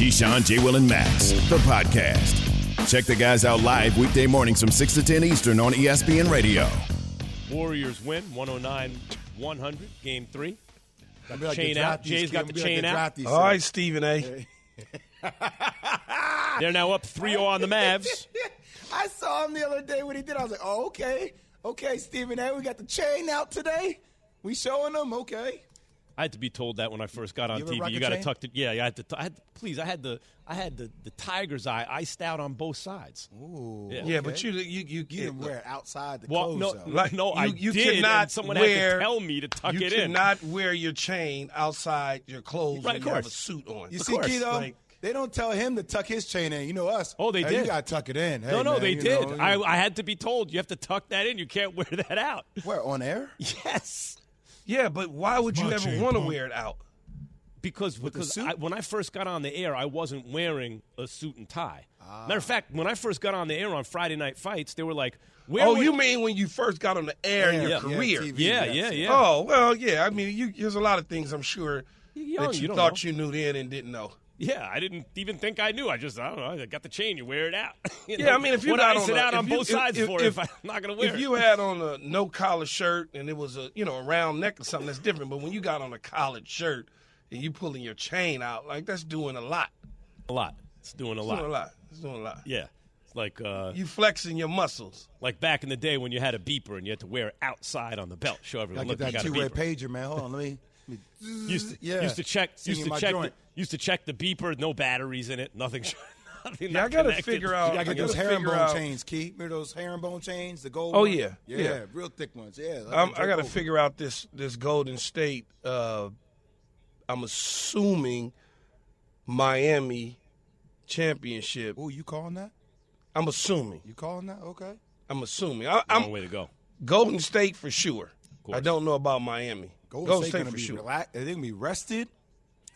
Keyshawn, J. Will, and Max, the podcast. Check the guys out live weekday mornings from 6 to 10 Eastern on ESPN Radio. Warriors win 109 100, game three. Got the like chain the out. drafties, Jay's got kid. the Be like chain the out. drafties, All son. right, Stephen A. They're now up 3 0 on the Mavs. I saw him the other day when he did. I was like, oh, okay. Okay, Stephen A. We got the chain out today. We showing them, okay. I had to be told that when I first got on You TV. You got to tuck it. Yeah, I had to. I had to- please, I had the. I had the, the tiger's eye iced out on both sides. Ooh. Yeah. Yeah, but you you you, You didn't wear it outside the Well, clothes, no, though. Like, no, I you- you did. cannot and someone wear- had to tell me to tuck you it in. You cannot wear your chain outside your clothes Right, when of you have a suit on. You Of see, course. Keto, Like- they don't tell him to tuck his chain in. You know us. Oh, they Hey, did. You got to tuck it in. Hey, no, no, man, they did. know, I, I had to be told you have to tuck that in. You can't wear that out. Where, on air? Yes. Yeah, but why would you ever want to wear it out? Because the because? I, when I first got on the air, I wasn't wearing a suit and tie. Ah. Matter of fact, when I first got on the air on Friday Night Fights, they were like, Where oh, you mean when you first got on the air in your yeah, career? TV, Yeah, yes. yeah, yeah. Oh well, yeah. I mean, you, there's a lot of things I'm sure young, that you, you thought know. you knew then and didn't know. Yeah, I didn't even think I knew. I just, I don't know. I got the chain. You wear it out. You Yeah, know? I mean, if you what got I on sit a- out if on you- both if- sides if- for it if- if I'm not going to wear If it. you had on a no collar shirt and it was a you know a round neck or something, that's different. But when you got on a collared shirt and you pulling your chain out, like that's doing a lot. a lot. It's doing a It's lot. doing a lot. It's doing a lot. Yeah, it's like uh, You flexing your muscles. like back in the day when you had a beeper and you had to wear it outside on the belt. Show everyone. Got to Look, get you that got two-way beeper. pager, man. Hold on, let me. Let me Used to, yeah. used to check. Singing Used to check. The, used to check the beeper. No batteries in it. Nothing. nothing Yeah, I gotta figure out- You I gotta those figure herringbone out- chains, Key. Remember those herringbone chains, the gold Oh, ones? yeah, yeah, yeah. real thick ones. Yeah, I'm, I got to figure out this this Golden State. Uh, I'm assuming Miami championship. Oh, you calling that? I'm assuming. You calling that? Okay. I'm assuming. I, I'm way to go. Golden State for sure. I don't know about Miami. Golden, State, State gonna for be sure. relaxed. They're gonna be rested.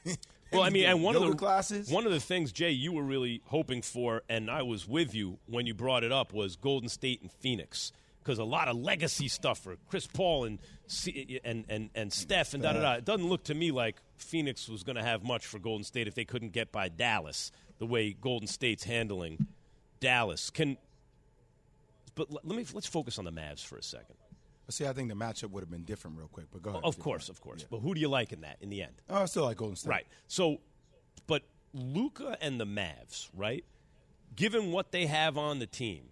Well, I mean, and one of the classes. one of the things Jay you were really hoping for, and I was with you when you brought it up, was Golden State and Phoenix because a lot of legacy stuff for Chris Paul and and and and Steph and da da da. It doesn't look to me like Phoenix was going to have much for Golden State if they couldn't get by Dallas the way Golden State's handling Dallas. Can but let me let's focus on the Mavs for a second. See, I think the matchup would have been different, real quick. But go oh, ahead. Of course, of course. Yeah. But who do you like in that in the end? Oh, I still like Golden State. Right. So, but Luka and the Mavs, right? Given what they have on the team,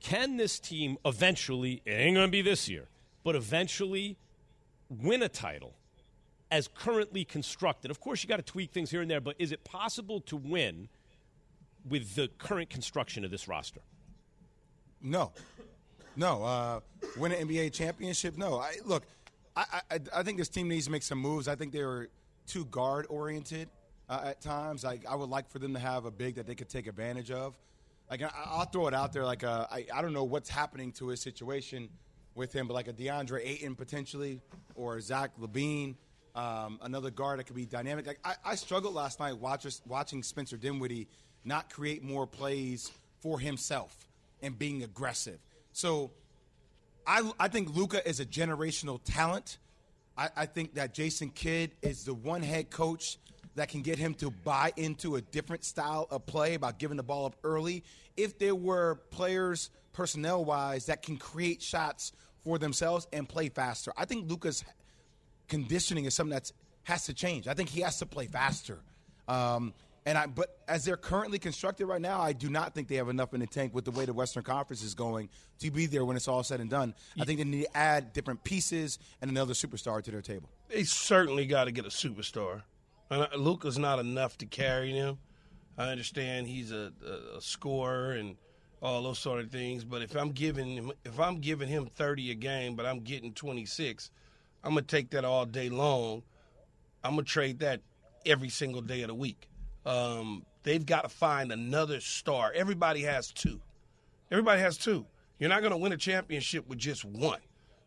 can this team eventually, it ain't going to be this year, but eventually win a title as currently constructed? Of course, you got to tweak things here and there, but is it possible to win with the current construction of this roster? No, no. Uh, win an NBA championship? No. I look. I, I I think this team needs to make some moves. I think they were too guard oriented uh, at times. Like I would like for them to have a big that they could take advantage of. Like I, I'll throw it out there. Like uh, I I don't know what's happening to his situation with him, but like a DeAndre Ayton potentially or Zach LaVine. Um, another guard that could be dynamic. Like I, I struggled last night watchers, watching Spencer Dinwiddie not create more plays for himself and being aggressive. So I, I think Luka is a generational talent. I, I think that Jason Kidd is the one head coach that can get him to buy into a different style of play about giving the ball up early. If there were players, personnel wise, that can create shots for themselves and play faster, I think Luka's conditioning is something that has to change. I think he has to play faster. Um, and I, but as they're currently constructed right now, I do not think they have enough in the tank with the way the Western Conference is going to be there when it's all said and done. I think they need to add different pieces and another superstar to their table. They certainly got to get a superstar. And Luka's not enough to carry them. I understand he's a, a, a scorer and all those sort of things. But if I'm giving him, if I'm giving him 30 a game, but I'm getting 26, I'm gonna take that all day long. I'm gonna trade that every single day of the week. Um, they've got to find another star. Everybody has two. Everybody has two. You're not going to win a championship with just one.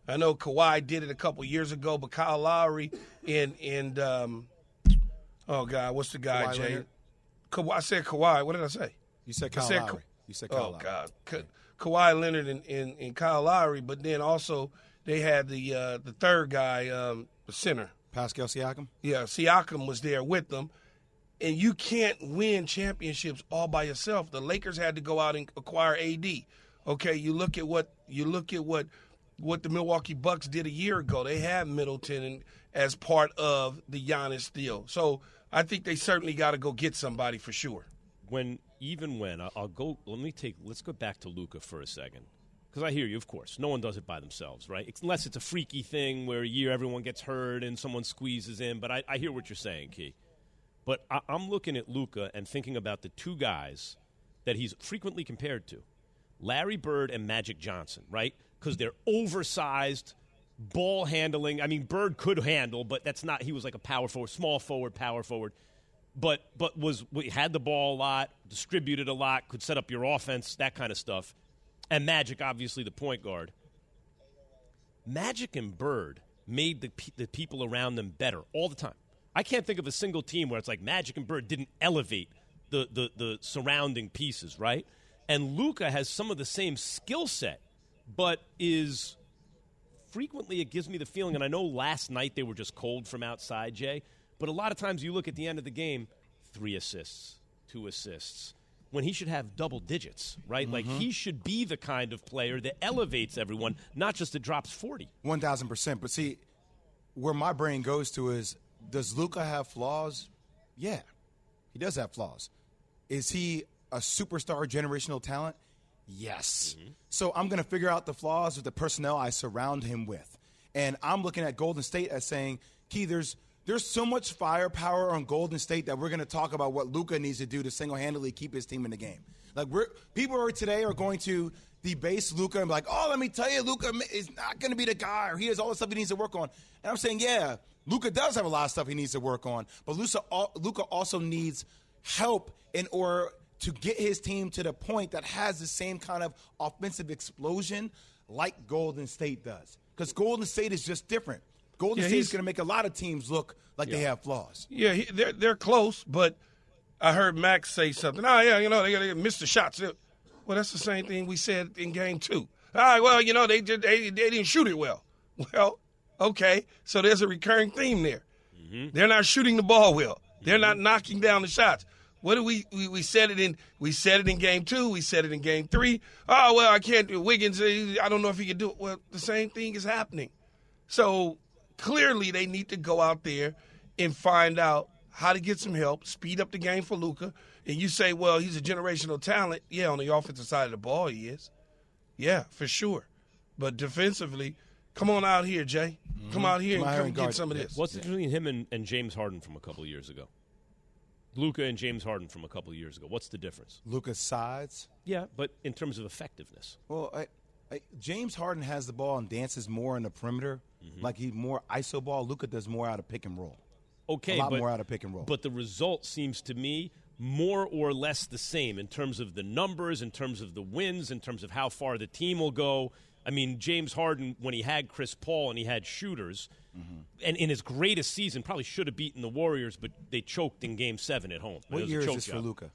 I know Kawhi did it a couple years ago, but Kyle Lowry and and um, oh god, what's the guy Kawhi Jay? Leonard? Kawhi, I said Kawhi. What did I say? You said I Kyle said Lowry. Ka- you said Kyle oh Lowry. God, Ka- Kawhi Leonard and, and, and Kyle Lowry, but then also they had the uh, the third guy, um, the center. Pascal Siakam. Yeah, Siakam was there with them. And you can't win championships all by yourself. The Lakers had to go out and acquire AD. Okay, you look at what you look at what what the Milwaukee Bucks did a year ago. They had Middleton as part of the Giannis deal. So I think they certainly got to go get somebody for sure. when even when I'll, I'll go. Let me take. Let's go back to Luka for a second, because I hear you. Of course, no one does it by themselves, right? Unless it's a freaky thing where a year everyone gets hurt and someone squeezes in. But I, I hear what you're saying, Key. But I, I'm looking at Luka and thinking about the two guys that he's frequently compared to, Larry Bird and Magic Johnson, right? Because they're oversized. Ball handling. I mean, Bird could handle, but that's not. He was like a power forward, small forward, power forward but but was had the ball a lot, distributed a lot, could set up your offense, that kind of stuff. And Magic, obviously, the point guard. Magic and Bird made the pe- the people around them better all the time. I can't think of a single team where it's like Magic and Bird didn't elevate the the, the surrounding pieces, right? And Luka has some of the same skill set, but is frequently it gives me the feeling, and I know last night they were just cold from outside, Jay, but a lot of times you look at the end of the game, three assists, two assists, when he should have double digits, right? Like he mm-hmm. should be the kind of player that elevates everyone, not just that drops 40. One thousand percent. But see, where my brain goes to is, does Luka have flaws? Yeah, he does have flaws. Is he a superstar generational talent? Yes. Mm-hmm. So I'm going to figure out the flaws with the personnel I surround him with, and I'm looking at Golden State as saying, Key, there's there's so much firepower on Golden State that we're going to talk about what Luka needs to do to single-handedly keep his team in the game. Like we're people are today are going to debase Luka and be like, oh, let me tell you, Luka is not going to be the guy, or he has all the stuff he needs to work on. And I'm saying, yeah, Luka does have a lot of stuff he needs to work on, but Luka Luka also needs help in order to get his team to the point that has the same kind of offensive explosion like Golden State does. Because Golden State is just different. Golden Yeah, State is going to make a lot of teams look like they have flaws. Yeah, he, they're they're close, but I heard Max say something. Oh yeah, you know they, they missed the shots. Uh, Well, that's the same thing we said in game two. All right, well you know they did they, they didn't shoot it well. Well, okay, so there's a recurring theme there. They're not shooting the ball well. They're not knocking down the shots. What do we, we we said it in we said it in game two. We said it in game three. Oh well, I can't do Wiggins. uh, I don't know if he can do it. Well, the same thing is happening. So clearly, they need to go out there and find out how to get some help, speed up the game for Luka. And you say, well, he's a generational talent. Yeah, on the offensive side of the ball, he is. Yeah, for sure. But defensively, come on out here, Jay. Come out here Come and come and get guard. some of this. What's the difference between him and, and James Harden from a couple of years ago? Luka and James Harden from a couple of years ago. What's the difference? Luka's sides. Yeah, but in terms of effectiveness. Well, I, I, James Harden has the ball and dances more in the perimeter, Mm-hmm. like he more iso ball. Luka does more out of pick and roll. Okay, A lot but, more out of pick and roll. But the result seems to me more or less the same in terms of the numbers, in terms of the wins, in terms of how far the team will go. I mean, James Harden, when he had Chris Paul and he had shooters, Mm-hmm. and in his greatest season, probably should have beaten the Warriors, but they choked in Game Seven at home. What year is this for. Luka?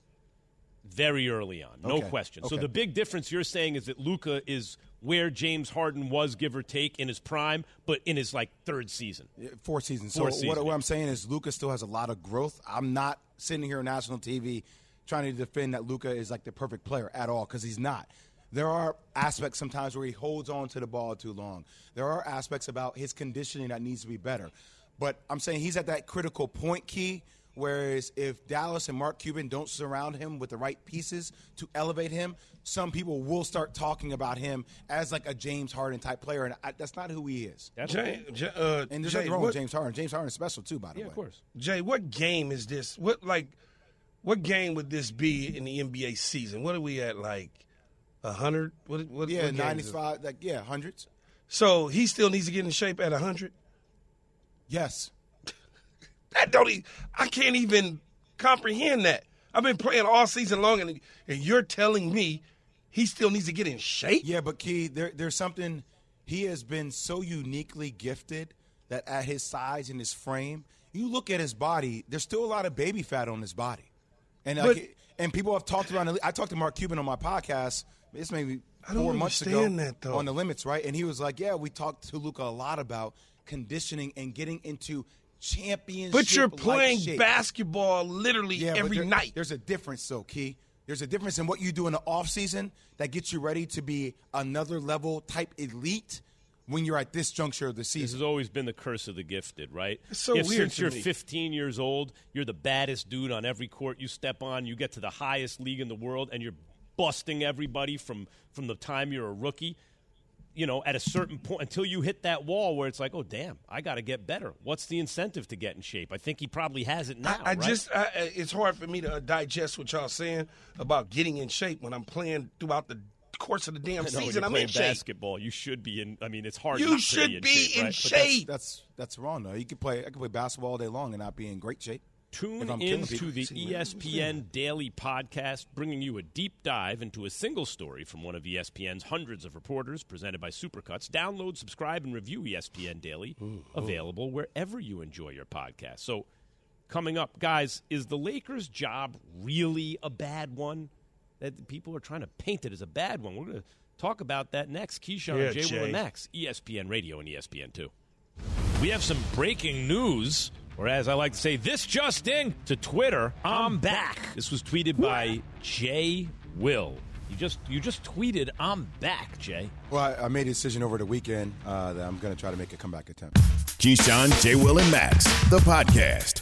Very early on, no Okay, question. So the big difference you're saying is that Luka is where James Harden was, give or take, in his prime, but in his like third season. Four seasons. Fourth so season, what, what I'm saying is Luka still has a lot of growth. I'm not sitting here on national TV trying to defend that Luka is like the perfect player at all because he's not. There are aspects sometimes where he holds on to the ball too long. There are aspects about his conditioning that needs to be better. But I'm saying he's at that critical point key. Whereas if Dallas and Mark Cuban don't surround him with the right pieces to elevate him, some people will start talking about him as like a James Harden type player, and I, that's not who he is. That's Jay, Jay, uh, And there's Jay, nothing wrong what, with James Harden. James Harden is special too, by the yeah, way. of course. Jay, what game is this? What like, what game would this be in the NBA season? What are we at? Like, a hundred? What? What? Yeah, what game is it? 95, like yeah, hundreds. So he still needs to get in shape at hundred. Yes. That don't. even, I can't even comprehend that. I've been playing all season long, and, and you're telling me he still needs to get in shape? Yeah, but Key, there, there's something. He has been so uniquely gifted that at his size and his frame, you look at his body. There's still a lot of baby fat on his body, and like, But- and people have talked about. it. I talked to Mark Cuban on my podcast. It's maybe four months ago that, though. on the limits, right? And he was like, "Yeah, we talked to Luka a lot about conditioning and getting into championship." But you're playing shape. basketball literally Yeah, every there- night. There's a difference, though, Key. There's a difference in what you do in the off season that gets you ready to be another level type elite when you're at this juncture of the This season. has always been the curse of the gifted, right? It's so if weird since to you're me. 15 years old, you're the baddest dude on every court you step on. You get to the highest league in the world, and you're busting everybody from from the time you're a rookie. You know, at a certain point, until you hit that wall where it's like, oh damn, I got to get better. What's the incentive to get in shape? I think he probably has it now. I, I right? just, I, I- it's hard for me to uh, digest what y'all saying about getting in shape when I'm playing throughout the course of the damn I know, when season. you're I'm playing in shape. basketball. You should be in. I mean, it's hard. You not to should be in be shape. in right? shape. That's, that's, that's wrong, though. You can play. I could play basketball all day long and not be in great shape. Tune into the ESPN Daily Podcast, bringing you a deep dive into a single story from one of ESPN's hundreds of reporters, presented by Supercuts. Download, subscribe, and review ESPN Daily, available wherever you enjoy your podcast. So, coming up, guys, is the Lakers' job really a bad one? That people are trying to paint it as a bad one. We're going to talk about that next. Keyshawn, Yeah, Jay, Will, Jay. and Max, E ESPN Radio and ESPN Two. We have some breaking news, or as I like to say, this just in to Twitter. I'm back. This was tweeted by Jay Will. You just you just tweeted I'm back, Jay. Well, I, I made a decision over the weekend uh, that I'm going to try to make a comeback attempt. Keyshawn, Jay Will, and Max, the podcast.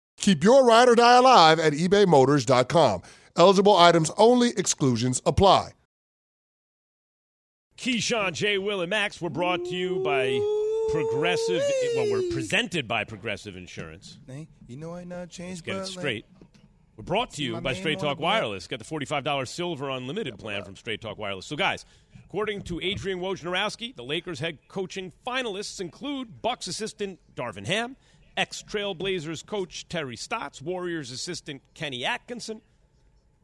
Keep your ride or die alive at ebaymotors.com. Eligible items only, exclusions apply. Keyshawn, Jay, Will, and Max were brought to you by Progressive. Well, we're presented by Progressive Insurance. Hey, you know I not changed. Get it straight. We're brought to you by Straight Talk? Wireless. Get the $45 silver unlimited plan from Straight Talk Wireless. So, guys, according to Adrian Wojnarowski, the Lakers head coaching finalists include Bucks assistant Darvin Ham, ex Trailblazers coach Terry Stotts, Warriors assistant Kenny Atkinson.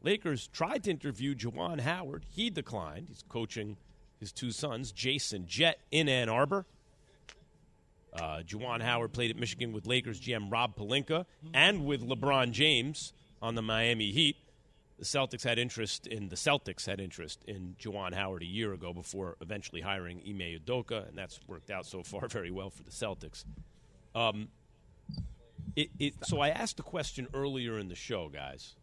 Lakers tried to interview Juwan Howard. He declined. He's coaching his two sons, Jason Jett, in Ann Arbor. Uh, Juwan Howard played at Michigan with Lakers GM Rob Pelinka and with LeBron James on the Miami Heat. The Celtics had interest in the Celtics had interest in Juwan Howard a year ago before eventually hiring Ime Udoka, and that's worked out so far very well for the Celtics. Um, it, it, so I asked a question earlier in the show, guys.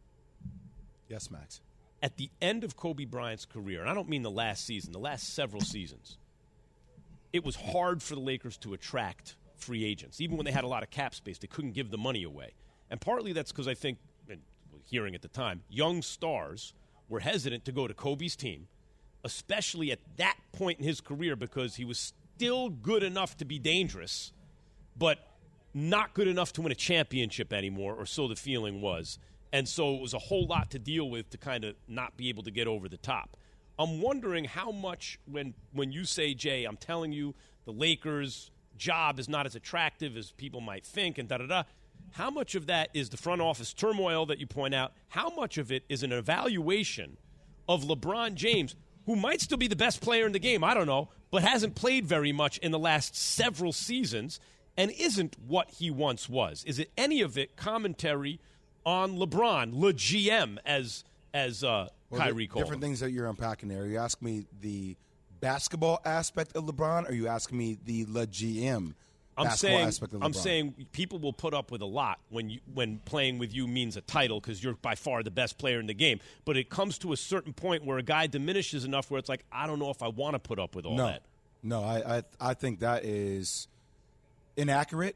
Yes, Max. At the end of Kobe Bryant's career, and I don't mean the last season, the last several seasons, it was hard for the Lakers to attract free agents. Even when they had a lot of cap space, they couldn't give the money away. And partly that's because I think, and hearing at the time, young stars were hesitant to go to Kobe's team, especially at that point in his career because he was still good enough to be dangerous, but not good enough to win a championship anymore, or so the feeling was. And so it was a whole lot to deal with to kind of not be able to get over the top. I'm wondering how much when when you say Jay, I'm telling you the Lakers job is not as attractive as people might think and da da da. How much of that is the front office turmoil that you point out? How much of it is an evaluation of LeBron James, who might still be the best player in the game, I don't know, but hasn't played very much in the last several seasons and isn't what he once was? Is it any of it commentary on LeBron, le GM, as as uh, Well, Kyrie called different him? things that you're unpacking there. You ask me the basketball aspect of LeBron, or you ask me the le GM I'm basketball saying, aspect of LeBron? I'm saying people will put up with a lot when you when playing with you means a title because you're by far the best player in the game. But it comes to a certain point where a guy diminishes enough where it's like I don't know if I want to put up with all no, that. no, I, I I think that is inaccurate.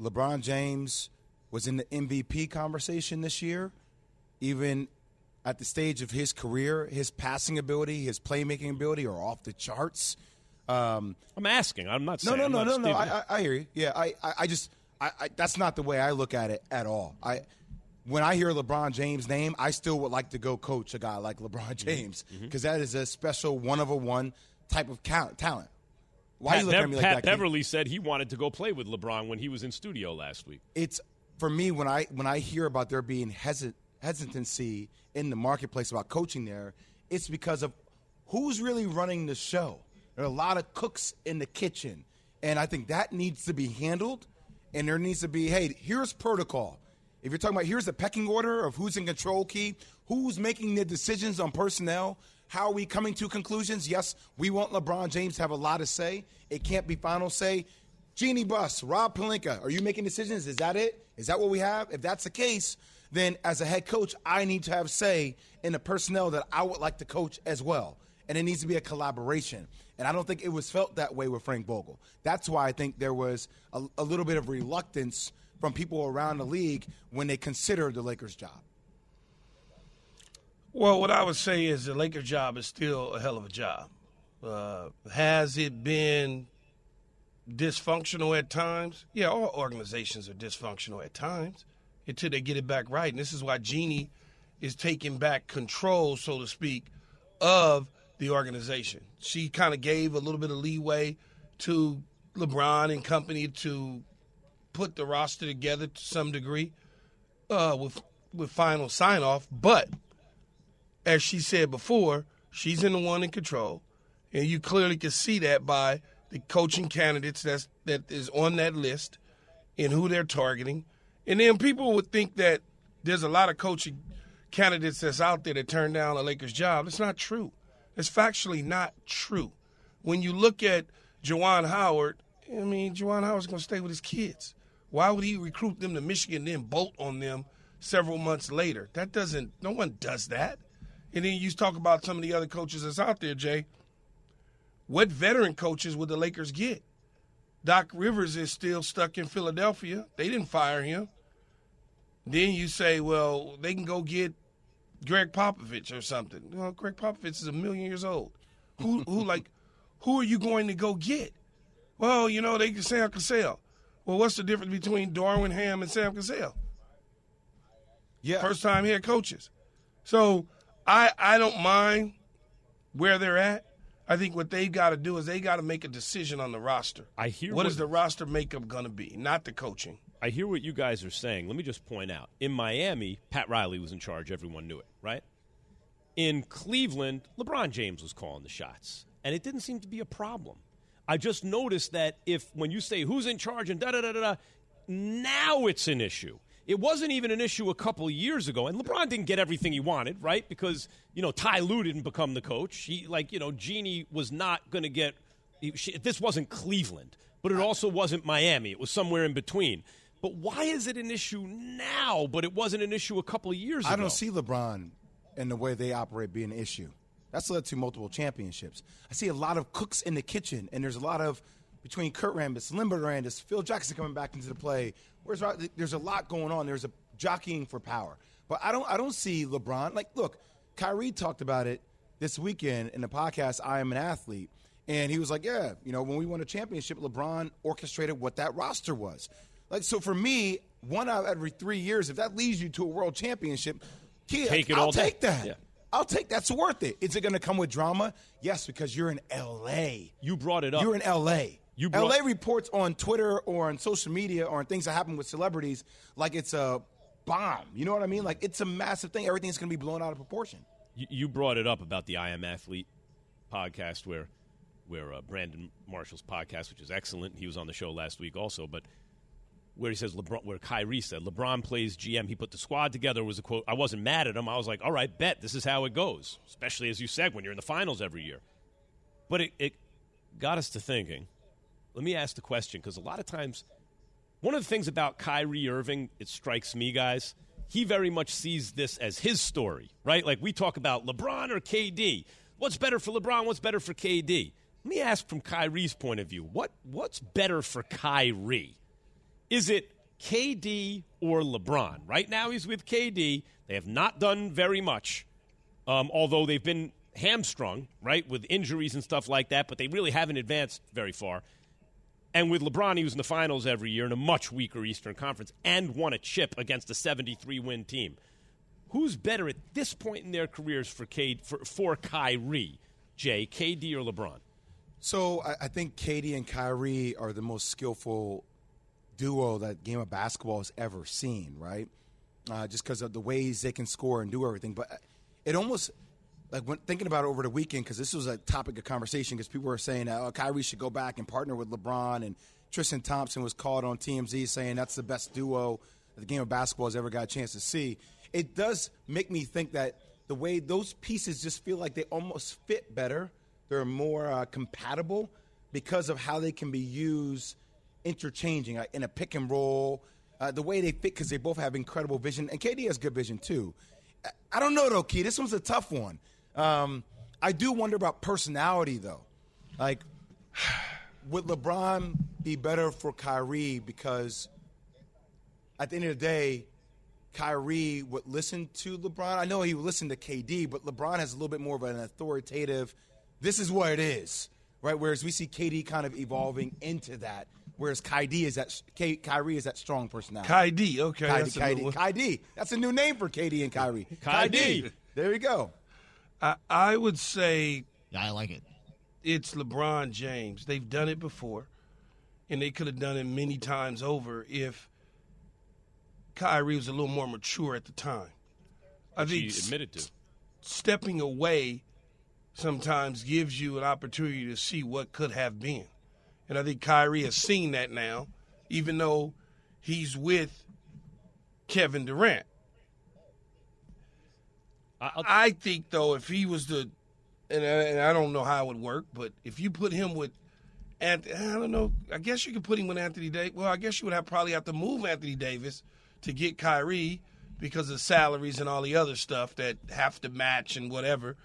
LeBron James was in the MVP conversation this year, even at the stage of his career. His passing ability, his playmaking ability are off the charts. Um, I'm asking. I'm not no, saying. no, I'm no, no, no. I, I, hear you. Yeah, I, I, I just, I, I, that's not the way I look at it at all. I, when I hear LeBron James' name, I still would like to go coach a guy like LeBron Mm-hmm. James because is a special one of a one type of talent. Why Pat, you looking Bev- at me like Pat that? Keith? Beverley said he wanted to go play with LeBron when he was in studio last week. it's for me when I when I hear about there being hesit, hesitancy in the marketplace about coaching there, it's because of who's really running the show. There are a lot of cooks in the kitchen, and I think that needs to be handled. And there needs to be, hey, here's protocol. If you're talking about here's the pecking order of who's in control key, who's making the decisions on personnel, how are we coming to conclusions? Yes, we want LeBron James to have a lot to say. It can't be final say. Jeannie Buss, Rob Pelinka, are you making decisions? Is that it? Is that what we have? If that's the case, then as a head coach, I need to have say in the personnel that I would like to coach as well. And it needs to be a collaboration. And I don't think it was felt that way with Frank Vogel. That's why I think there was a, a little bit of reluctance from people around the league when they considered the Lakers' job. Well, what I would say is the Lakers' job is still a hell of a job. Uh, has it been dysfunctional at times? Yeah, all organizations are dysfunctional at times until they get it back right. And this is why Jeannie is taking back control, so to speak, of the organization. She kind of gave a little bit of leeway to LeBron and company to put the roster together to some degree uh, with with final sign off, but as she said before, she's in the one in control, and you clearly can see that by the coaching candidates that's that is on that list and who they're targeting. And then people would think that there's a lot of coaching candidates that's out there that turn down a Lakers job. It's not true. It's factually not true. When you look at Juwan Howard, I mean, Juwan Howard's going to stay with his kids. Why would he recruit them to Michigan and then bolt on them several months later? That doesn't, no one does that. And then you talk about some of the other coaches that's out there, Jay. What veteran coaches would the Lakers get? Doc Rivers is still stuck in Philadelphia. They didn't fire him. Then you say, well, they can go get Gregg Popovich or something. Well, Gregg Popovich is a million years old. Who, who like, who are you going to go get? Well, you know, they can Sam Cassell. Well, what's the difference between Darvin Ham and Sam Cassell? Yeah. First time head coaches. So I I don't mind where they're at. I think what they've got to do is they got to make a decision on the roster. I hear what what- is the roster makeup going to be, not the coaching. I hear what you guys are saying. Let me just point out. In Miami, Pat Riley was in charge. Everyone knew it, right? In Cleveland, LeBron James was calling the shots, and it didn't seem to be a problem. I just noticed that if when you say who's in charge and da da da da, da, now it's an issue. It wasn't even an issue a couple years ago, and LeBron didn't get everything he wanted, right? Because you know Ty Lue didn't become the coach. He like you know Jeannie was not going to get. he- She, this wasn't Cleveland, but it also wasn't Miami. It was somewhere in between. But why is it an issue now? But it wasn't an issue a couple of years ago. I don't see LeBron and the way they operate being an issue. That's led to multiple championships. I see a lot of cooks in the kitchen, and there's a lot of between Kurt Rambis, Linda Rambis, Phil Jackson coming back into the play. Where's there's a lot going on. There's a jockeying for power, but I don't I don't see LeBron like look. Kyrie talked about it this weekend in the podcast. I am an athlete, and he was like, yeah, you know, when we won a championship, LeBron orchestrated what that roster was. Like so for me, one out of every three years, if that leads you to a world championship, kid, Take it I'll all day. take that. Yeah. I'll take that's worth it. Is it going to come with drama? Yes, because you're in L.A. You brought it up. You're in L.A. You brought- LA reports on Twitter or on social media or on things that happen with celebrities like it's a bomb. You know what I mean? Like it's a massive thing. Everything's going to be blown out of proportion. you, you brought it up about the I Am Athlete podcast where where uh, Brandon Marshall's podcast, which is excellent. He was on the show last week also, but where he says LeBron, where Kyrie said LeBron plays GM. He put the squad together. Was a quote. I wasn't mad at him. I was like, all right, bet this is how it goes. Especially as you said when you're in the finals every year. But it, it got us to thinking. Let me ask the question because a lot of times, one of the things about Kyrie Irving, it strikes me, guys, he very much sees this as his story, right? Like we talk about LeBron or KD. What's better for LeBron? What's better for KD? Let me ask from Kyrie's point of view. What what's better for Kyrie? Is it KD or LeBron? Right now he's with KD. They have not done very much, um, although they've been hamstrung, right, with injuries and stuff like that, but they really haven't advanced very far. And with LeBron, he was in the finals every year in a much weaker Eastern Conference and won a chip against a 73 win team. Who's better at this point in their careers for, K, for, for Kyrie, Jay, KD or LeBron? So I, I think KD and Kyrie are the most skillful duo that game of basketball has ever seen, right? Uh, just because of the ways they can score and do everything. But it almost like when thinking about it over the weekend because this was a topic of conversation because people were saying oh, Kyrie should go back and partner with LeBron and Tristan Thompson was called on TMZ saying that's the best duo that the game of basketball has ever got a chance to see. It does make me think that the way those pieces just feel like they almost fit better, they're more uh, compatible because of how they can be used interchanging in a pick and roll. Uh, the way they fit because they both have incredible vision, and KD has good vision too. I- I don't know though, Key. This one's a tough one. Um, I do wonder about personality though. Like, would LeBron be better for Kyrie because at the end of the day, Kyrie would listen to LeBron. I know he would listen to KD, but LeBron has a little bit more of an authoritative. This is what it is, right? Whereas we see KD kind of evolving into that. Whereas KD is that K, Kyrie is that strong personality. KD, okay, KD, that's KD. KD. That's a new name for KD and Kyrie. KD. There we go. I, I would say Yeah, I like it. it's LeBron James. They've done it before, and they could have done it many times over if Kyrie was a little more mature at the time. I Which he think s- admitted to. stepping away sometimes gives you an opportunity to see what could have been. And I think Kyrie has seen that now, even though he's with Kevin Durant. I- I'll- I think though, if he was the, and I, and I don't know how it would work, but if you put him with, and I don't know. I guess you could put him with Anthony Davis. Well, I guess you would have probably have to move Anthony Davis to get Kyrie because of salaries and all the other stuff that have to match and whatever.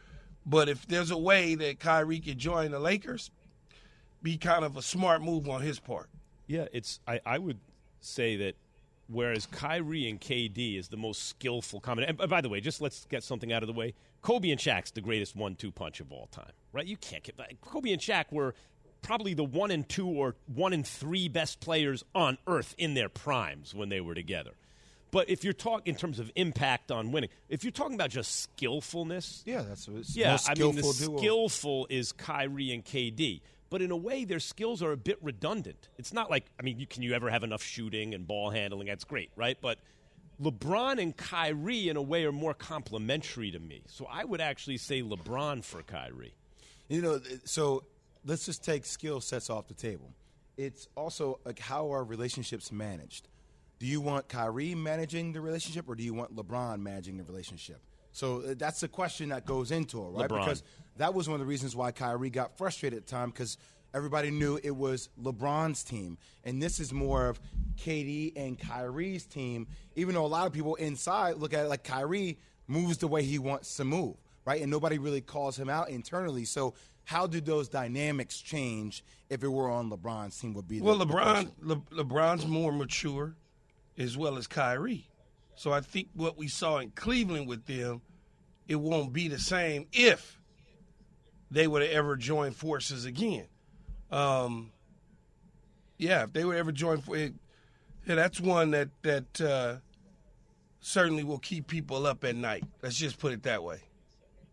But if there's a way that Kyrie could join the Lakers, be kind of a smart move on his part. Yeah, it's. I, I would say that whereas Kyrie and KD is the most skillful combination. And uh, by the way, just let's get something out of the way. Kobe and Shaq's the greatest one-two punch of all time, right? You can't get Kobe and Shaq were probably the one and two or one and three best players on earth in their primes when they were together. But if you're talking in terms of impact on winning, if you're talking about just skillfulness, Yeah, that's what it's yeah, most I mean the duo. skillful is Kyrie and KD, but in a way their skills are a bit redundant. It's not like I mean, you, can you ever have enough shooting and ball handling? That's great, right? But LeBron and Kyrie in a way are more complementary to me. So I would actually say LeBron for Kyrie. You know, so let's just take skill sets off the table. It's also like how are relationships managed? Do you want Kyrie managing the relationship or do you want LeBron managing the relationship? So uh, that's the question that goes into it, right? LeBron. Because that was one of the reasons why Kyrie got frustrated at the time because everybody knew it was LeBron's team. And this is more of KD and Kyrie's team, even though a lot of people inside look at it like Kyrie moves the way he wants to move, right? And nobody really calls him out internally. So how do those dynamics change if it were on LeBron's team would be the Well, the LeBron, question. Le, LeBron's more mature, as well as Kyrie. So I think what we saw in Cleveland with them, it won't be the same if they would have ever joined forces again. Um, yeah, if they would ever join, for- it, yeah, that's one that that uh, certainly will keep people up at night. Let's just put it that way.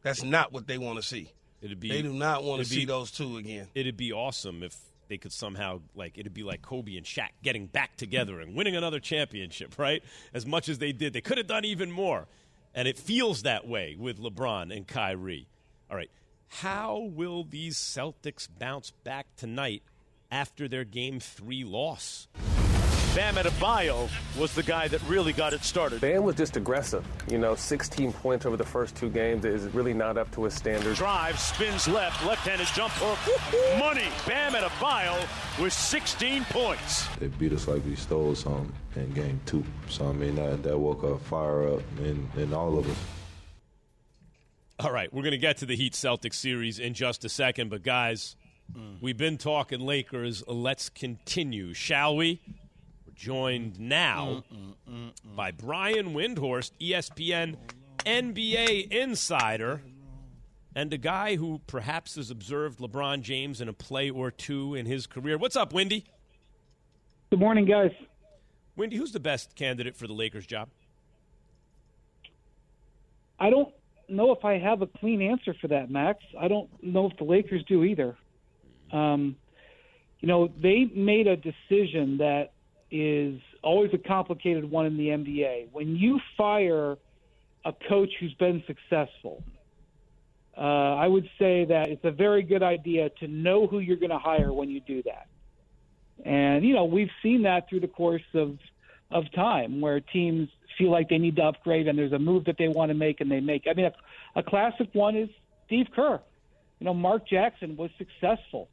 That's not what they want to see. It'd be They do not want to see be- those two again. It'd be awesome if they could somehow like it'd be like Kobe and Shaq getting back together and winning another championship, right? As much as they did, they could have done even more. And it feels that way with LeBron and Kyrie. All right. How will these Celtics bounce back tonight after their game 3 loss? Bam Adebayo was the guy that really got it started. Bam was just aggressive. You know, 16 points over the first two games is really not up to his standards. Drive, spins left, left-handed jump hook, money. Bam Adebayo with 16 points. They beat us like we stole something in game two. So, I mean, that, that woke a fire up in, in all of us. All right, we're going to get to the Heat Celtics series in just a second, but guys, mm. we've been talking Lakers. Let's continue, shall we? We're joined now mm, mm, mm, by Brian Windhorst, ESPN NBA insider, and a guy who perhaps has observed LeBron James in a play or two in his career. What's up, Windy? Good morning, guys. Windy, who's the best candidate for the Lakers job? I don't know if I have a clean answer for that, Max. I don't know if the Lakers do either. Um, you know, they made a decision that is always a complicated one in the NBA. When you fire a coach who's been successful, uh, I would say that it's a very good idea to know who you're going to hire when you do that. And you know, we've seen that through the course of of time where teams feel like they need to upgrade and there's a move that they want to make and they make. I mean, a, a classic one is Steve Kerr. You know, Mark Jackson was successful.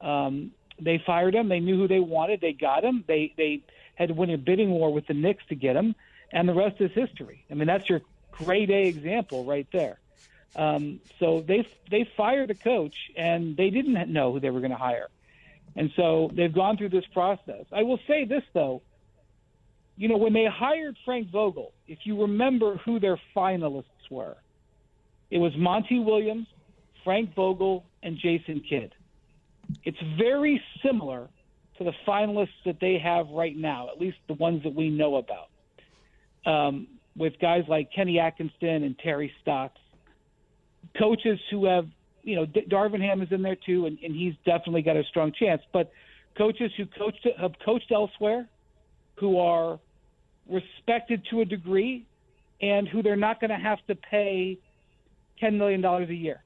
Um, they fired him. They knew who they wanted. They got him. They they had to win a bidding war with the Knicks to get him, and the rest is history. I mean, that's your grade A example right there. Um, so they they fired a coach, and they didn't know who they were going to hire, and so they've gone through this process. I will say this though, you know, when they hired Frank Vogel, if you remember who their finalists were, it was Monty Williams, Frank Vogel, and Jason Kidd. It's very similar to the finalists that they have right now, at least the ones that we know about, um, with guys like Kenny Atkinson and Terry Stotts, coaches who have, you know, D- Darvin Ham is in there too, and, and he's definitely got a strong chance. But coaches who coached have coached elsewhere, who are respected to a degree, and who they're not going to have to pay ten million dollars a year.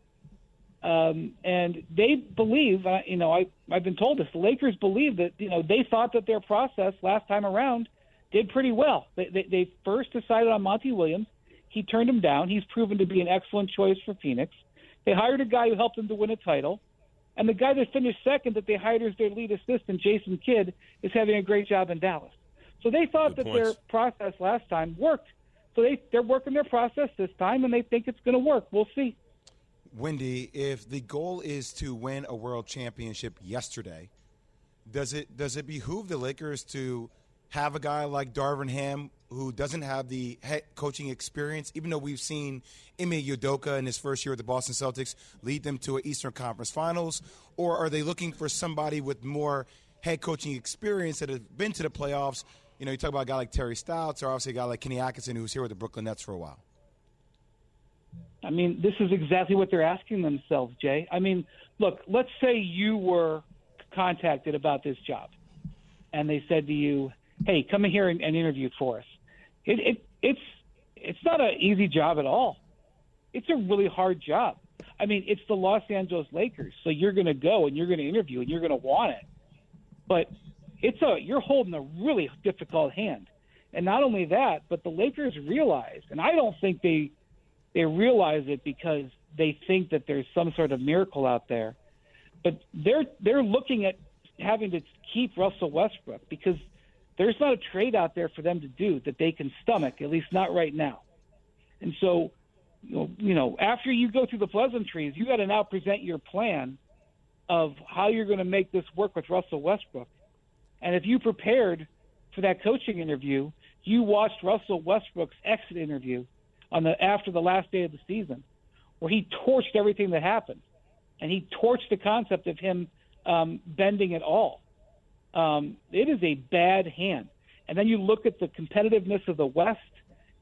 Um, and they believe, uh, you know, I, I've been told this. The Lakers believe that, you know, they thought that their process last time around did pretty well. They, they, they first decided on Monty Williams. He turned him down. He's proven to be an excellent choice for Phoenix. They hired a guy who helped them to win a title. And the guy that finished second that they hired as their lead assistant, Jason Kidd, is having a great job in Dallas. So they thought Good that points. their process last time worked. So they, they're working their process this time, and they think it's going to work. We'll see. Windy, if the goal is to win a world championship yesterday, does it does it behoove the Lakers to have a guy like Darvin Ham who doesn't have the head coaching experience, even though we've seen Ime Udoka in his first year at the Boston Celtics lead them to an Eastern Conference Finals, or are they looking for somebody with more head coaching experience that has been to the playoffs? You know, you talk about a guy like Terry Stotts, or obviously a guy like Kenny Atkinson who's here with the Brooklyn Nets for a while. I mean, this is exactly what they're asking themselves, Jay. I mean, look, let's say you were contacted about this job, and they said to you, "Hey, come in here and, and interview for us." It, it it's it's not an easy job at all. It's a really hard job. I mean, it's the Los Angeles Lakers, so you're going to go and you're going to interview and you're going to want it. But it's a you're holding a really difficult hand. And not only that, but the Lakers realize, and I don't think they they realize it because they think that there's some sort of miracle out there. But they're they're looking at having to keep Russell Westbrook because there's not a trade out there for them to do that they can stomach, at least not right now. And so, you know, after you go through the pleasantries, you got to now present your plan of how you're going to make this work with Russell Westbrook. And if you prepared for that coaching interview, you watched Russell Westbrook's exit interview on the after the last day of the season, where he torched everything that happened, and he torched the concept of him um, bending at all. Um, it is a bad hand. And then you look at the competitiveness of the West,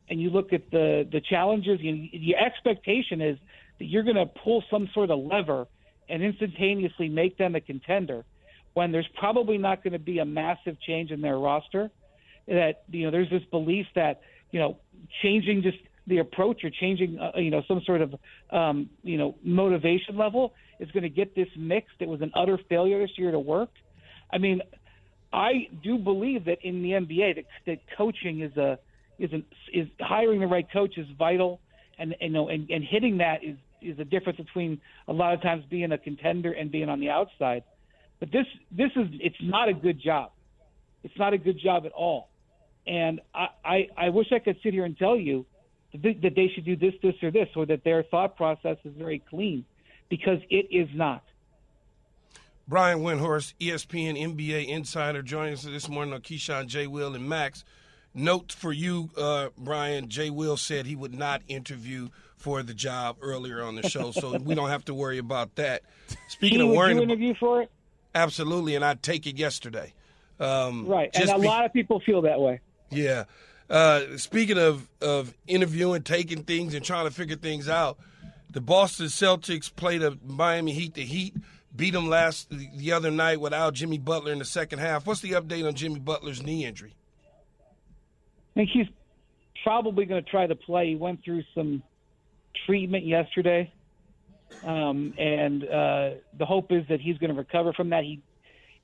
and you look at the the challenges, you, your expectation is that you're going to pull some sort of lever and instantaneously make them a contender when there's probably not going to be a massive change in their roster. That you know, there's this belief that you know, changing just the approach or changing, uh, you know, some sort of, um, you know, motivation level is going to get this mix that was an utter failure this year to work. I mean, I do believe that in the NBA that, that coaching is a is an, is hiring the right coach is vital, and, you know, and, and hitting that is is a difference between a lot of times being a contender and being on the outside. But this this is it's not a good job. It's not a good job at all. And I, I, I wish I could sit here and tell you that they should do this, this, or this, or that their thought process is very clean, because it is not. Brian Windhorst, ESPN NBA insider, joining us this morning on Keyshawn, J. Will, and Max. Note for you, uh, Brian, J. Will said he would not interview for the job earlier on the show, so we don't have to worry about that. Speaking he of worrying, you interview for it? Absolutely, and I'd take it yesterday. Um, right, and a be- lot of people feel that way. Yeah. Uh, speaking of, of interviewing, taking things, and trying to figure things out, the Boston Celtics played a Miami Heat. The Heat beat them last the other night without Jimmy Butler in the second half. What's the update on Jimmy Butler's knee injury? I think he's probably going to try to play. He went through some treatment yesterday, um, and uh, the hope is that he's going to recover from that. He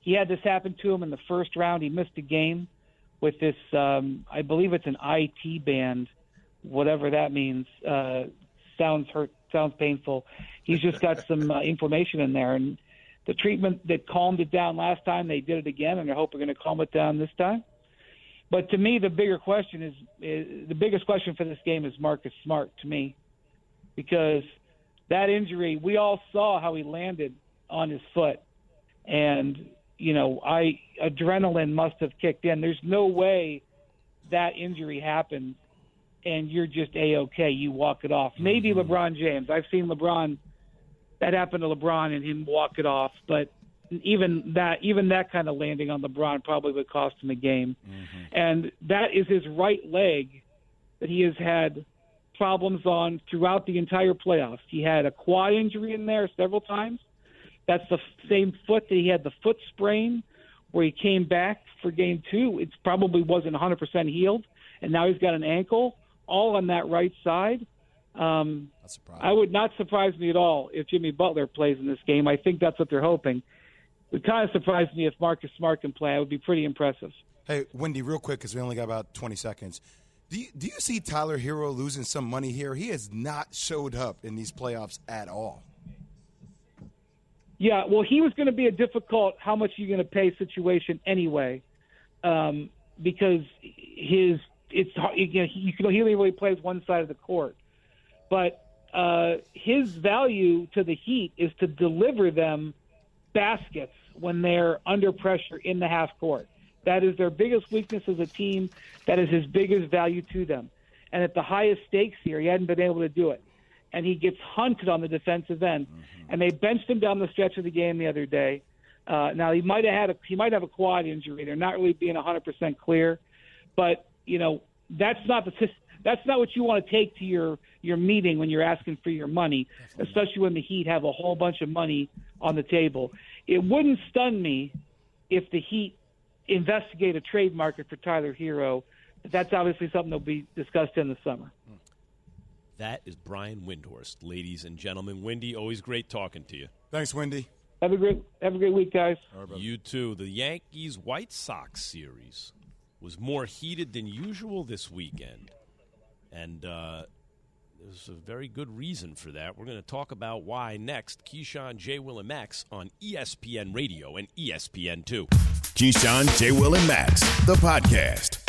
he had this happen to him in the first round. He missed a game with this. Um, I believe it's an IT band, whatever that means. Uh, sounds hurt. Sounds painful. He's just got some uh, inflammation in there, and the treatment that calmed it down last time, they did it again, and I hope we're going to calm it down this time. But to me, the bigger question is, is the biggest question for this game is Marcus Smart to me, because that injury, we all saw how he landed on his foot, and you know, I adrenaline must have kicked in. There's no way that injury happens and you're just a okay. You walk it off. Maybe mm-hmm. LeBron James. I've seen LeBron. That happened to LeBron and him walk it off. But even that, even that kind of landing on LeBron probably would cost him a game. Mm-hmm. And that is his right leg that he has had problems on throughout the entire playoffs. He had a quad injury in there several times. That's the same foot that he had the foot sprain where he came back for game two. It probably wasn't 100% healed, and now he's got an ankle all on that right side. Um, I would not surprise me at all if Jimmy Butler plays in this game. I think that's what they're hoping. It would kind of surprise me if Marcus Smart can play. It would be pretty impressive. Hey, Windy, real quick, because we only got about 20 seconds. Do you, do you see Tyler Herro losing some money here? He has not showed up in these playoffs at all. Yeah, well, he was going to be a difficult how much are you going to pay situation anyway, um, because his it's you know he, only really plays one side of the court, but uh, his value to the Heat is to deliver them baskets when they're under pressure in the half court. That is their biggest weakness as a team. That is his biggest value to them. And at the highest stakes here, he hadn't been able to do it and he gets hunted on the defensive end. Mm-hmm. And they benched him down the stretch of the game the other day. Uh, now he might have had a he might have a quad injury. They're not really being 100% clear, but you know that's not the that's not what you want to take to your your meeting when you're asking for your money, Definitely. especially when the Heat have a whole bunch of money on the table. It wouldn't stun me if the Heat investigate a trade market for Tyler Herro. That's obviously something that'll be discussed in the summer. That is Brian Windhorst, ladies and gentlemen. Windy, always great talking to you. Thanks, Windy. Have a great have a great week, guys. Right, you too. The Yankees White Sox series was more heated than usual this weekend, and uh, there's a very good reason for that. We're going to talk about why next. Keyshawn, J. Will, and Max on ESPN Radio and ESPN Two. Keyshawn, J. Will, and Max, the podcast.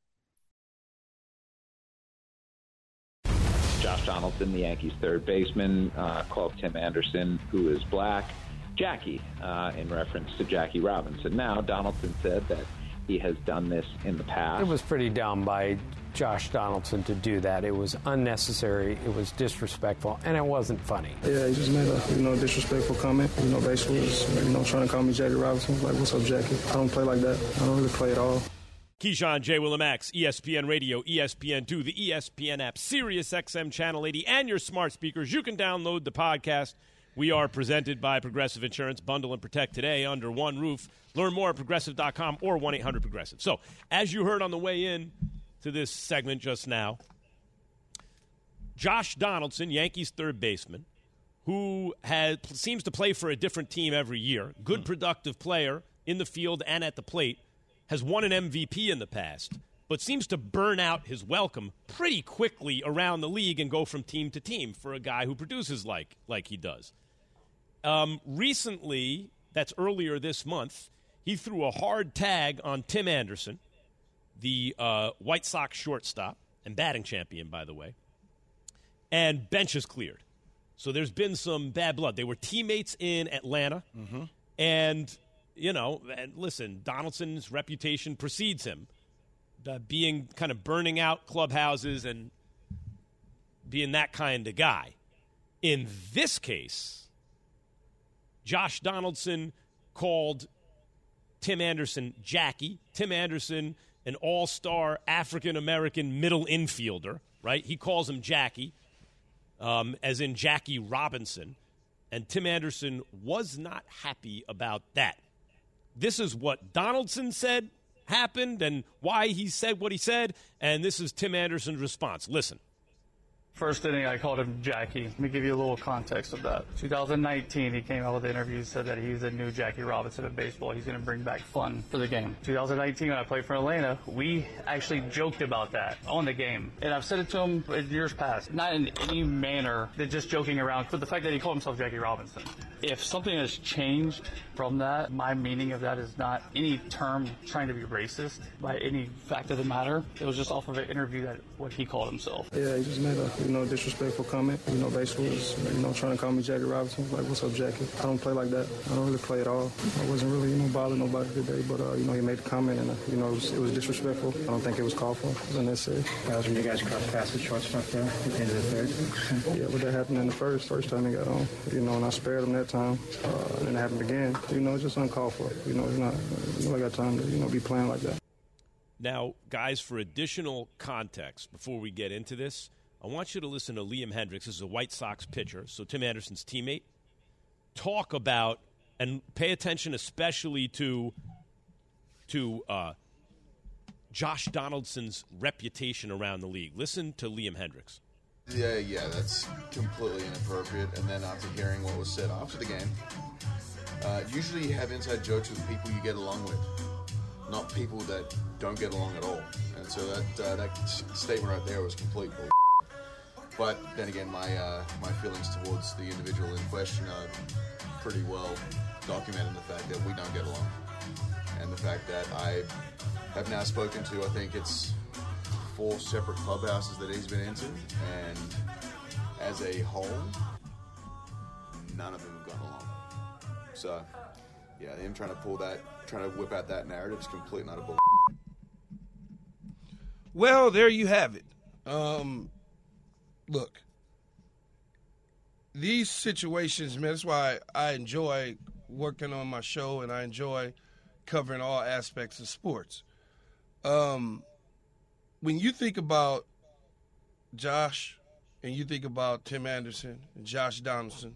Josh Donaldson, the Yankees' third baseman, uh, called Tim Anderson, who is black, Jackie, uh, in reference to Jackie Robinson. Now, Donaldson said that he has done this in the past. It was pretty dumb by Josh Donaldson to do that. It was unnecessary, it was disrespectful, and it wasn't funny. Yeah, he just made a you know disrespectful comment. You know, basically was you know trying to call me Jackie Robinson. Like, what's up, Jackie? I don't play like that. I don't really play at all. Keyshawn J. Willimax, ESPN Radio, ESPN2, the ESPN app, Sirius XM Channel 80, and your smart speakers. You can download the podcast. We are presented by Progressive Insurance. Bundle and protect today under one roof. Learn more at progressive.com or 1 800 Progressive. So, as you heard on the way in to this segment just now, Josh Donaldson, Yankees third baseman, who has, seems to play for a different team every year, good, hmm. productive player in the field and at the plate has won an MVP in the past, but seems to burn out his welcome pretty quickly around the league and go from team to team for a guy who produces like like he does. Um, recently, that's earlier this month, he threw a hard tag on Tim Anderson, the uh, White Sox shortstop and batting champion, by the way, and bench is cleared. So there's been some bad blood. They were teammates in Atlanta, Mm-hmm. and you know, and listen, Donaldson's reputation precedes him, uh, being kind of burning out clubhouses and being that kind of guy. In this case, Josh Donaldson called Tim Anderson Jackie. Tim Anderson, an all star African American middle infielder, right? He calls him Jackie, um, as in Jackie Robinson. And Tim Anderson was not happy about that. This is what Donaldson said happened and why he said what he said. And this is Tim Anderson's response. Listen. First inning, I called him Jackie. Let me give you a little context of that. 2019, he came out with an interview, said that he's the new Jackie Robinson of baseball. He's going to bring back fun for the game. 2019, when I played for Atlanta, we actually joked about that on the game. And I've said it to him in years past, not in any manner, that just joking around, but the fact that he called himself Jackie Robinson. If something has changed from that, my meaning of that is not any term trying to be racist by any fact of the matter. It was just off of an interview that what he called himself. Yeah, he just made a you know disrespectful comment. You know, basically was you know trying to call me Jackie Robinson. Like, what's up, Jackie? I don't play like that. I don't really play at all. I wasn't really you know bothering nobody today, but uh, you know he made a comment and uh, you know it was, it was disrespectful. I don't think it was called for. It was unnecessary. Guys, when you guys cross paths with shortstop there at the end of the third. Yeah, but that happened in the first first time he got on. You know, and I spared him that time. Uh, and it happened again. You know, it's just uncalled for. You know, it's not. You know, I got time to you know be playing like that. Now, guys, for additional context, before we get into this, I want you to listen to Liam Hendriks. This is a White Sox pitcher, so Tim Anderson's teammate. Talk about and pay attention, especially to to uh, Josh Donaldson's reputation around the league. Listen to Liam Hendriks. Yeah, yeah, that's completely inappropriate. And then after hearing what was said after the game, uh, usually you have inside jokes with people you get along with, not people that don't get along at all. And so that uh, that statement right there was complete bull. But then again, my uh, my feelings towards the individual in question are pretty well documented in the fact that we don't get along, and the fact that I have now spoken to, I think it's four separate clubhouses that he's been into, and as a whole, none of them have gone along. So, yeah, him trying to pull that, trying to whip out that narrative is complete and utter bull. Well, there you have it. Um, look, these situations, man. That's why I enjoy working on my show, and I enjoy covering all aspects of sports. Um, when you think about Josh, and you think about Tim Anderson and Josh Donaldson,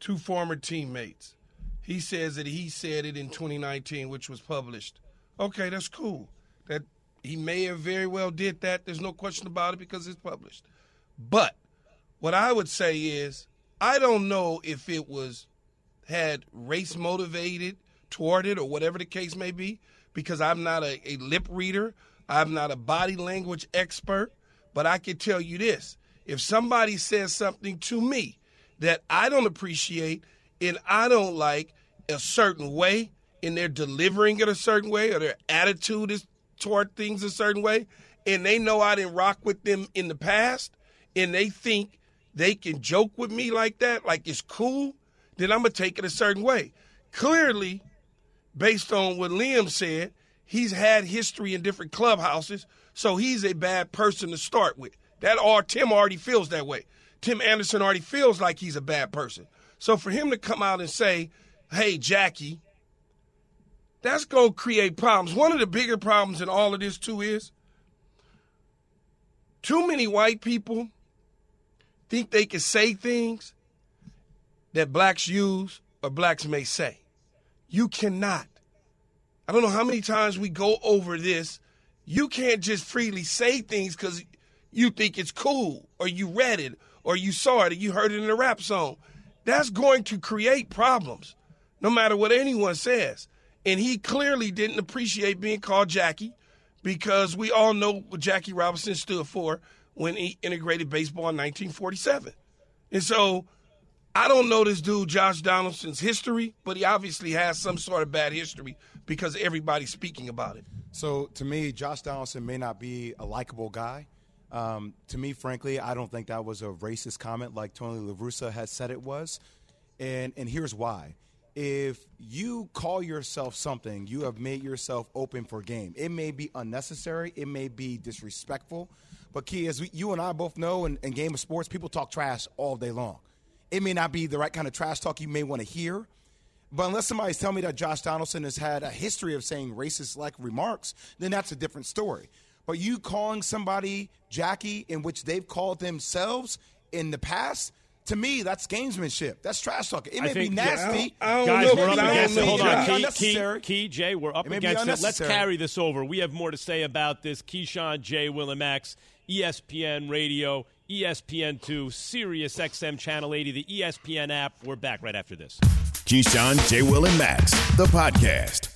two former teammates. He says that he said it in 2019, which was published. Okay, that's cool. That he may have very well did that. There's no question about it because it's published. But what I would say is, I don't know if it was had race motivated toward it or whatever the case may be, because I'm not a, a lip reader. I'm not a body language expert. But I can tell you this if somebody says something to me that I don't appreciate and I don't like a certain way, and they're delivering it a certain way, or their attitude is toward things a certain way, and they know I didn't rock with them in the past, and they think they can joke with me like that, like it's cool, then I'm gonna take it a certain way. Clearly, based on what Liam said, he's had history in different clubhouses, so he's a bad person to start with. That or Tim already feels that way. Tim Anderson already feels like he's a bad person. So for him to come out and say, "Hey, Jackie," that's going to create problems. One of the bigger problems in all of this too is too many white people think they can say things that blacks use or blacks may say. You cannot. I don't know how many times we go over this. You can't just freely say things because you think it's cool or you read it or you saw it or you heard it in a rap song. That's going to create problems no matter what anyone says. And he clearly didn't appreciate being called Jackie because we all know what Jackie Robinson stood for when he integrated baseball in 1947. And so I don't know this dude, Josh Donaldson's history, but he obviously has some sort of bad history because everybody's speaking about it. So to me, Josh Donaldson may not be a likable guy. Um, to me, frankly, I don't think that was a racist comment like Tony La Russa has said it was. And, and here's why. If you call yourself something, you have made yourself open for game. It may be unnecessary, it may be disrespectful, but Key, as we, you and I both know, in, in game of sports, people talk trash all day long. It may not be the right kind of trash talk you may want to hear, but unless somebody's telling me that Josh Donaldson has had a history of saying racist like remarks, then that's a different story. But you calling somebody Jackie in which they've called themselves in the past, to me, that's gamesmanship. That's trash talking. It may think- be nasty. I don't Guys, know, we're up against it. Hold on, It may be Key, Key. Key, Jay, we're up It may be against it. Let's carry this over. We have more to say about this. Keyshawn, Jay, Will, and Max, ESPN Radio, E ESPN2, Sirius XM Channel 80, the ESPN app. We're back right after this. Keyshawn, J. Will, and Max, the podcast.